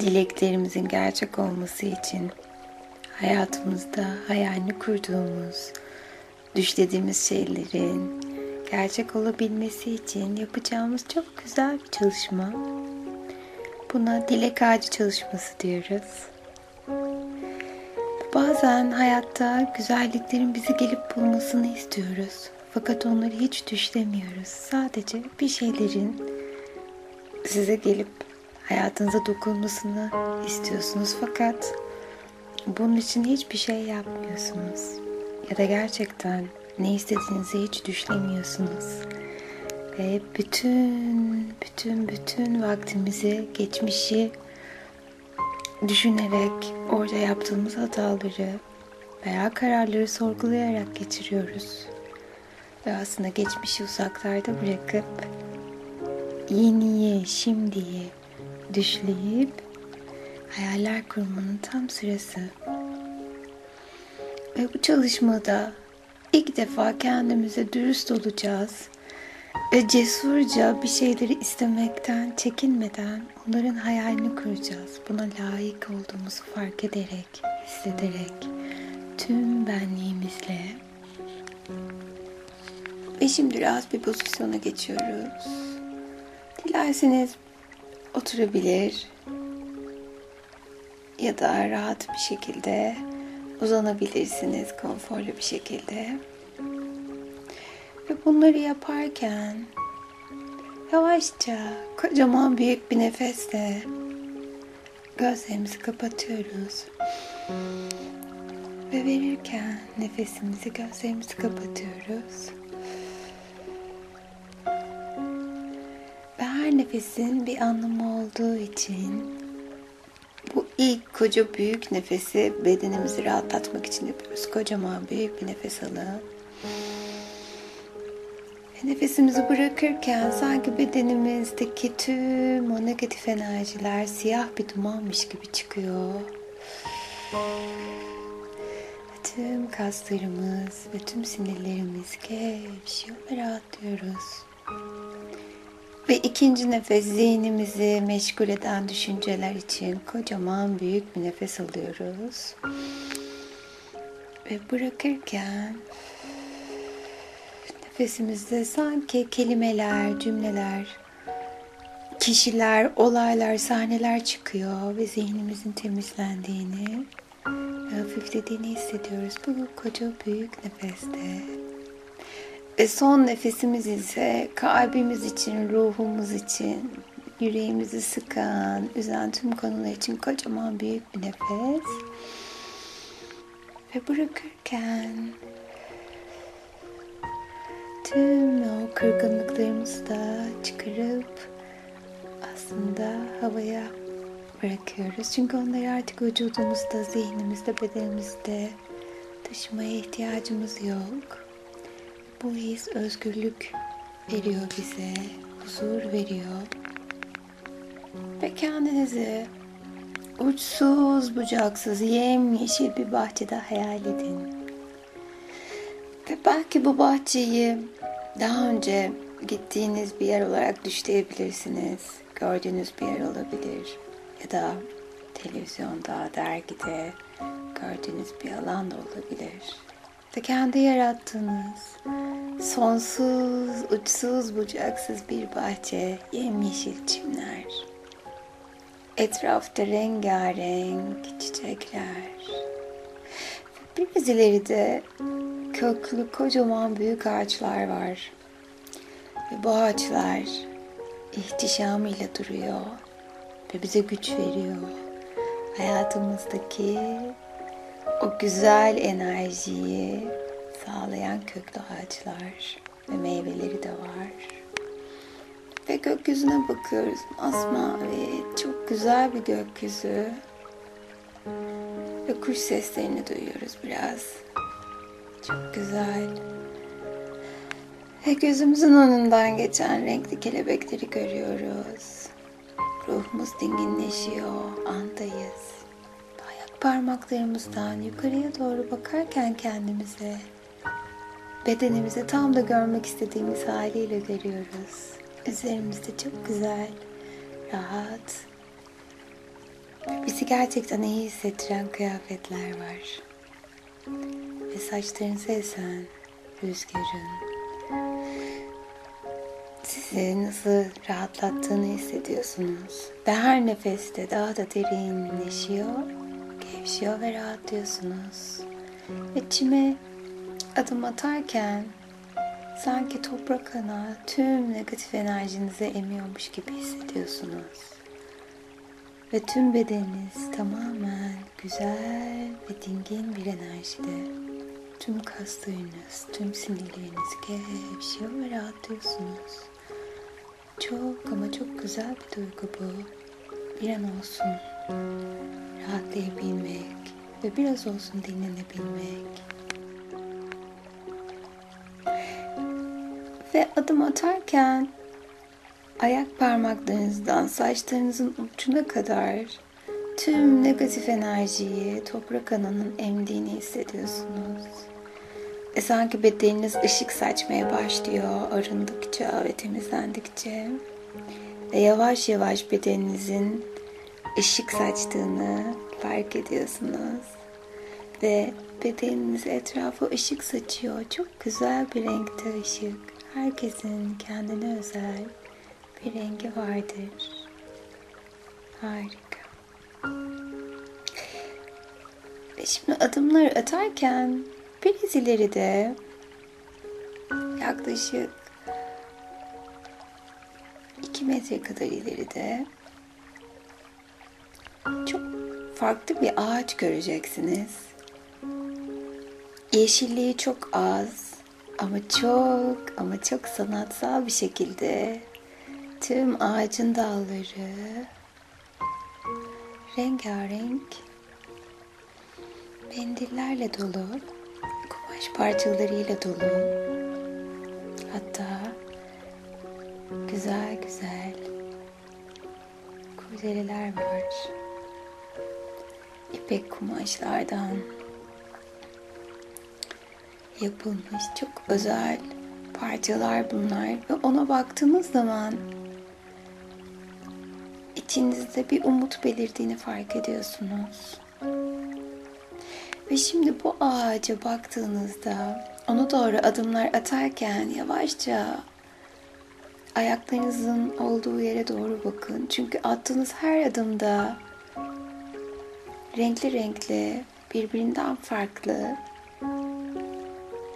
dileklerimizin gerçek olması için hayatımızda hayalini kurduğumuz, düşlediğimiz şeylerin gerçek olabilmesi için yapacağımız çok güzel bir çalışma. Buna dilek ağacı çalışması diyoruz. Bazen hayatta güzelliklerin bizi gelip bulmasını istiyoruz. Fakat onları hiç düşlemiyoruz. Sadece bir şeylerin size gelip hayatınıza dokunmasını istiyorsunuz. Fakat bunun için hiçbir şey yapmıyorsunuz. Ya da gerçekten ne istediğinizi hiç düşlemiyorsunuz. Ve bütün, bütün, bütün vaktimizi, geçmişi düşünerek orada yaptığımız hataları veya kararları sorgulayarak geçiriyoruz. Ve aslında geçmişi uzaklarda bırakıp yeniye, şimdiye düşleyip hayaller kurmanın tam sırası. Ve bu çalışmada ilk defa kendimize dürüst olacağız ve cesurca bir şeyleri istemekten çekinmeden onların hayalini kuracağız. Buna layık olduğumuzu fark ederek, hissederek, tüm benliğimizle. Ve şimdi rahat bir pozisyona geçiyoruz. Dilerseniz oturabilir ya da rahat bir şekilde uzanabilirsiniz konforlu bir şekilde. Ve bunları yaparken yavaşça kocaman büyük bir nefesle gözlerimizi kapatıyoruz. Ve verirken nefesimizi gözlerimizi kapatıyoruz. Nefesin bir anlamı olduğu için bu ilk koca büyük nefesi bedenimizi rahatlatmak için yapıyoruz. Kocaman büyük bir nefes alıp Nefesimizi bırakırken sanki bedenimizdeki tüm o negatif enerjiler siyah bir dumanmış gibi çıkıyor. Tüm kaslarımız ve tüm sinirlerimiz gevşiyor ve rahatlıyoruz. Ve ikinci nefes zihnimizi meşgul eden düşünceler için kocaman büyük bir nefes alıyoruz. Ve bırakırken nefesimizde sanki kelimeler, cümleler, kişiler, olaylar, sahneler çıkıyor ve zihnimizin temizlendiğini hafiflediğini hissediyoruz bu koca büyük nefeste. Ve son nefesimiz ise kalbimiz için, ruhumuz için, yüreğimizi sıkan, üzen tüm konular için kocaman büyük bir nefes. Ve bırakırken tüm o kırgınlıklarımızı da çıkarıp aslında havaya bırakıyoruz. Çünkü onları artık vücudumuzda, zihnimizde, bedenimizde taşımaya ihtiyacımız yok. Bu his özgürlük veriyor bize, huzur veriyor. Ve kendinizi uçsuz bucaksız yemyeşil bir bahçede hayal edin. Ve belki bu bahçeyi daha önce gittiğiniz bir yer olarak düşleyebilirsiniz. Gördüğünüz bir yer olabilir. Ya da televizyonda, dergide gördüğünüz bir alan da olabilir. Ve kendi yarattığınız sonsuz, uçsuz, bucaksız bir bahçe, yemyeşil çimler. Etrafta rengarenk çiçekler. Biraz ileride köklü kocaman büyük ağaçlar var. Ve bu ağaçlar ihtişamıyla duruyor ve bize güç veriyor. Hayatımızdaki o güzel enerjiyi sağlayan köklü ağaçlar ve meyveleri de var. Ve gökyüzüne bakıyoruz. Masmavi, çok güzel bir gökyüzü. Ve kuş seslerini duyuyoruz biraz. Çok güzel. Ve gözümüzün önünden geçen renkli kelebekleri görüyoruz. Ruhumuz dinginleşiyor, andayız. Parmaklarımızdan yukarıya doğru bakarken kendimize, bedenimizi tam da görmek istediğimiz haliyle görüyoruz. Üzerimizde çok güzel, rahat Bizi gerçekten iyi hissettiren kıyafetler var. Ve saçlarınızı esen rüzgarın sizi nasıl rahatlattığını hissediyorsunuz. Ve her nefeste daha da derinleşiyor, gevşiyor ve rahatlıyorsunuz. Ve çime adım atarken sanki toprak ana tüm negatif enerjinizi emiyormuş gibi hissediyorsunuz. Ve tüm bedeniniz tamamen güzel ve dingin bir enerjide. Tüm kaslarınız, tüm sinirleriniz gevşiyor ve rahatlıyorsunuz. Çok ama çok güzel bir duygu bu. Bir an olsun rahatlayabilmek ve biraz olsun dinlenebilmek. Ve adım atarken ayak parmaklarınızdan saçlarınızın ucuna kadar tüm negatif enerjiyi toprak ananın emdiğini hissediyorsunuz. E sanki bedeniniz ışık saçmaya başlıyor arındıkça ve temizlendikçe. Ve yavaş yavaş bedeninizin ışık saçtığını fark ediyorsunuz. Ve bedeniniz etrafı ışık saçıyor. Çok güzel bir renkte ışık. Herkesin kendine özel bir rengi vardır. Harika. Ve şimdi adımları atarken biraz ileride yaklaşık 2 metre kadar ileride çok farklı bir ağaç göreceksiniz. Yeşilliği çok az ama çok ama çok sanatsal bir şekilde tüm ağacın dalları rengarenk mendillerle dolu, kumaş parçalarıyla dolu. Hatta güzel güzel kurdeleler var. İpek kumaşlardan yapılmış çok özel parçalar bunlar ve ona baktığınız zaman içinizde bir umut belirdiğini fark ediyorsunuz. Ve şimdi bu ağaca baktığınızda ona doğru adımlar atarken yavaşça ayaklarınızın olduğu yere doğru bakın. Çünkü attığınız her adımda renkli renkli, birbirinden farklı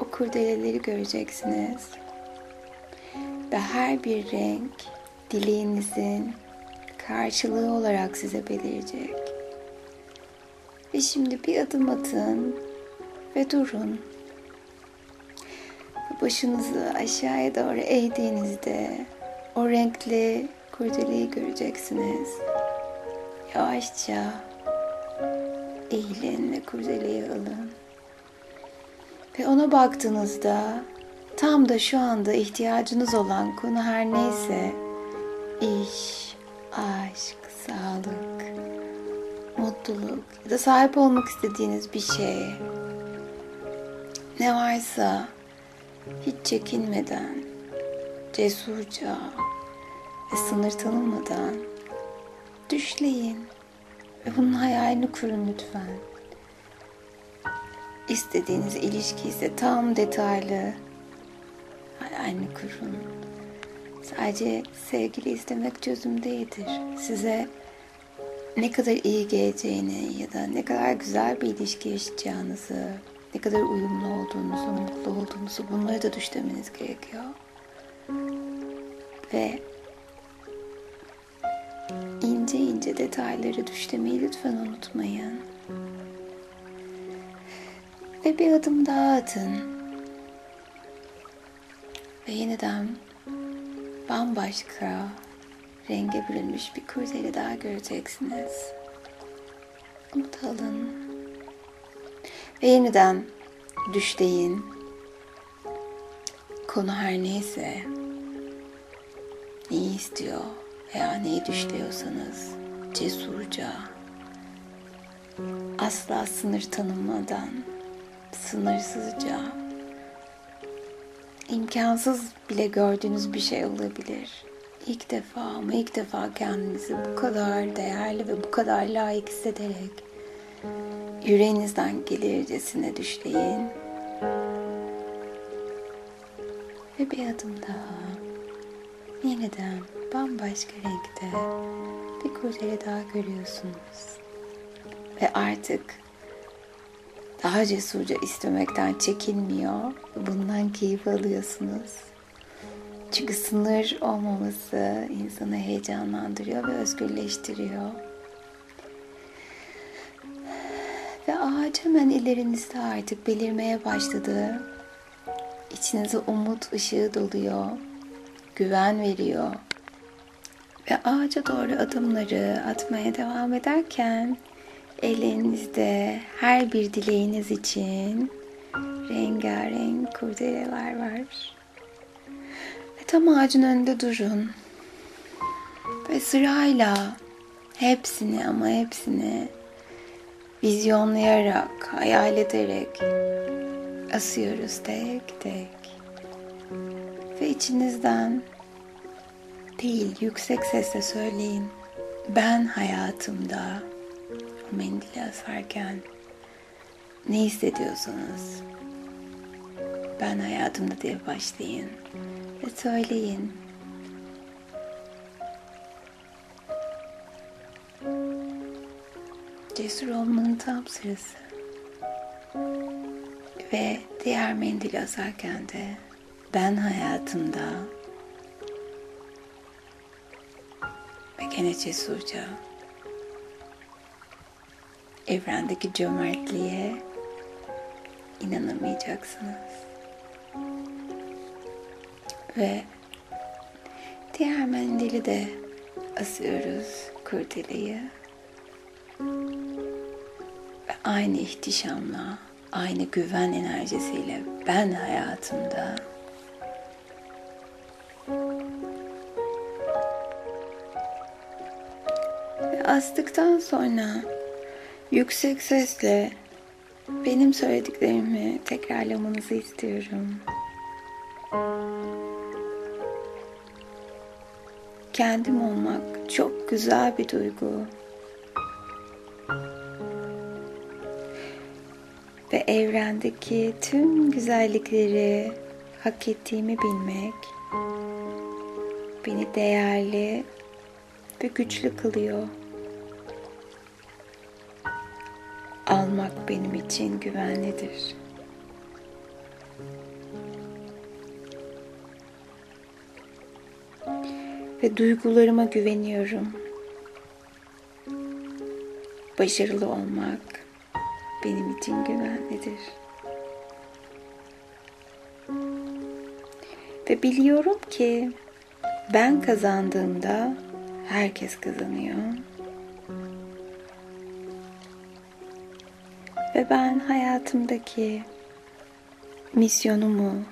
o kurdeleleri göreceksiniz. Ve her bir renk dileğinizin karşılığı olarak size belirecek. Ve şimdi bir adım atın ve durun. Başınızı aşağıya doğru eğdiğinizde o renkli kurdeleyi göreceksiniz. Yavaşça eğilin ve kurdeleyi alın. Ve ona baktığınızda tam da şu anda ihtiyacınız olan konu her neyse iş, aşk, sağlık, mutluluk ya da sahip olmak istediğiniz bir şey ne varsa hiç çekinmeden, cesurca ve sınır tanımadan düşleyin ve bunun hayalini kurun lütfen. İstediğiniz ilişki ise tam detaylı hayalini kurun. Sadece sevgili istemek çözüm değildir. Size ne kadar iyi geleceğini ya da ne kadar güzel bir ilişki yaşayacağınızı, ne kadar uyumlu olduğunuzu, mutlu olduğunuzu bunları da düşlemeniz gerekiyor. Ve ince ince detayları düşlemeyi lütfen unutmayın. Ve bir adım daha atın. Ve yeniden bambaşka renge bürünmüş bir kurdele daha göreceksiniz. Umut alın. Ve yeniden düşleyin. Konu her neyse, neyi istiyor veya neyi düşlüyorsanız cesurca, asla sınır tanımadan, sınırsızca, imkansız bile gördüğünüz bir şey olabilir. ilk defa ama ilk defa kendinizi bu kadar değerli ve bu kadar layık hissederek yüreğinizden gelircesine düşleyin. Ve bir adım daha yeniden bambaşka renkte bir kurdele daha görüyorsunuz. Ve artık daha cesurca istemekten çekinmiyor. Bundan keyif alıyorsunuz. Çünkü sınır olmaması insanı heyecanlandırıyor ve özgürleştiriyor. Ve ağaç hemen ilerinizde artık belirmeye başladı. İçinize umut ışığı doluyor. Güven veriyor. Ve ağaca doğru adımları atmaya devam ederken elinizde her bir dileğiniz için rengarenk kurdeleler var. Ve tam ağacın önünde durun. Ve sırayla hepsini ama hepsini vizyonlayarak, hayal ederek asıyoruz tek tek. Ve içinizden değil yüksek sesle söyleyin. Ben hayatımda o mendili asarken ne hissediyorsunuz? Ben hayatımda diye başlayın ve söyleyin. Cesur olmanın tam sırası. Ve diğer mendili asarken de ben hayatımda gene cesurca evrendeki cömertliğe inanamayacaksınız. Ve diğer mendili de asıyoruz kurdeleyi. Ve aynı ihtişamla, aynı güven enerjisiyle ben hayatımda ve astıktan sonra yüksek sesle benim söylediklerimi tekrarlamanızı istiyorum. Kendim olmak çok güzel bir duygu. Ve evrendeki tüm güzellikleri hak ettiğimi bilmek beni değerli ve güçlü kılıyor. Almak benim için güvenlidir. Ve duygularıma güveniyorum. Başarılı olmak benim için güvenlidir. Ve biliyorum ki ben kazandığımda herkes kazanıyor. Ve ben hayatımdaki misyonumu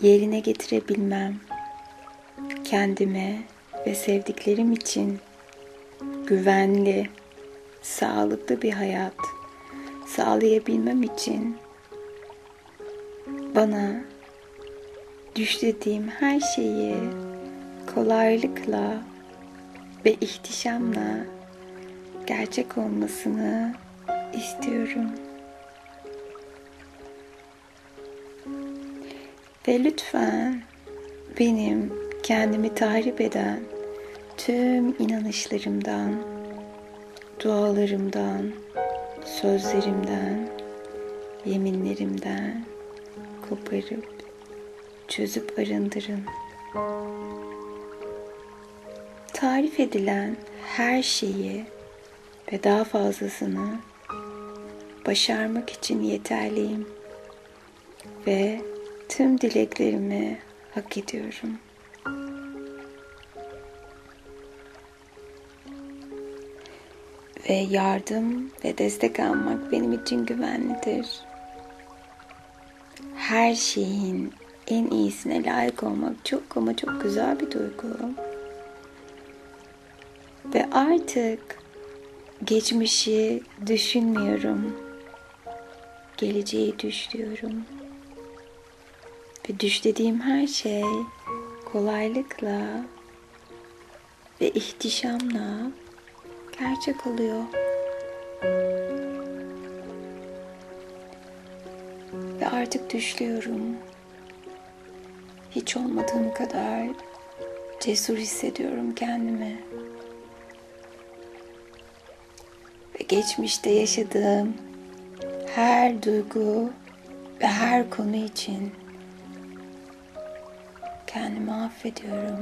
yerine getirebilmem, kendime ve sevdiklerim için güvenli, sağlıklı bir hayat sağlayabilmem için bana düşlediğim her şeyi kolaylıkla ve ihtişamla gerçek olmasını istiyorum. Ve lütfen benim kendimi tahrip eden tüm inanışlarımdan, dualarımdan, sözlerimden, yeminlerimden koparıp çözüp arındırın. Tarif edilen her şeyi ve daha fazlasını başarmak için yeterliyim ve tüm dileklerimi hak ediyorum. Ve yardım ve destek almak benim için güvenlidir. Her şeyin en iyisine layık olmak çok ama çok güzel bir duygu. Ve artık geçmişi düşünmüyorum. Geleceği düşlüyorum. Ve düşlediğim her şey kolaylıkla ve ihtişamla gerçek oluyor. Ve artık düşlüyorum. Hiç olmadığım kadar cesur hissediyorum kendimi. Ve geçmişte yaşadığım her duygu ve her konu için kendimi affediyorum.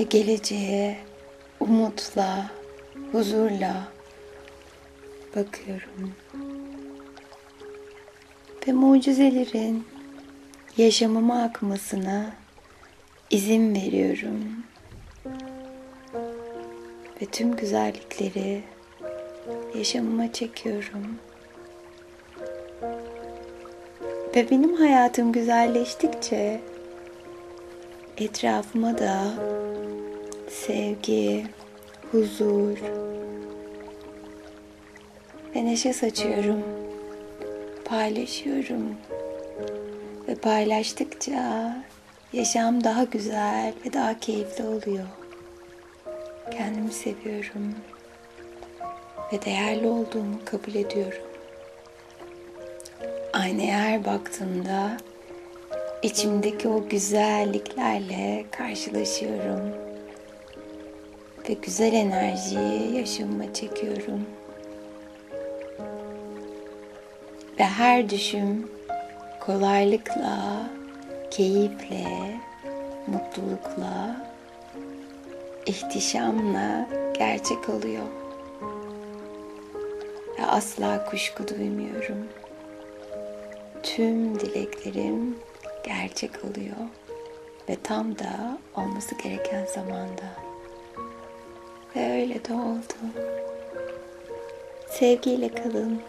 Ve geleceğe umutla, huzurla bakıyorum. Ve mucizelerin yaşamıma akmasına izin veriyorum. Ve tüm güzellikleri yaşamıma çekiyorum. Ve benim hayatım güzelleştikçe etrafıma da sevgi, huzur ve neşe saçıyorum. Paylaşıyorum. Ve paylaştıkça yaşam daha güzel ve daha keyifli oluyor. Kendimi seviyorum ve değerli olduğumu kabul ediyorum. Aynaya her baktığımda içimdeki o güzelliklerle karşılaşıyorum ve güzel enerjiyi yaşamıma çekiyorum. Ve her düşüm kolaylıkla, keyifle, mutlulukla, ihtişamla gerçek oluyor. Ve asla kuşku duymuyorum. Tüm dileklerim gerçek oluyor ve tam da olması gereken zamanda. Ve öyle de oldu. Sevgiyle kalın.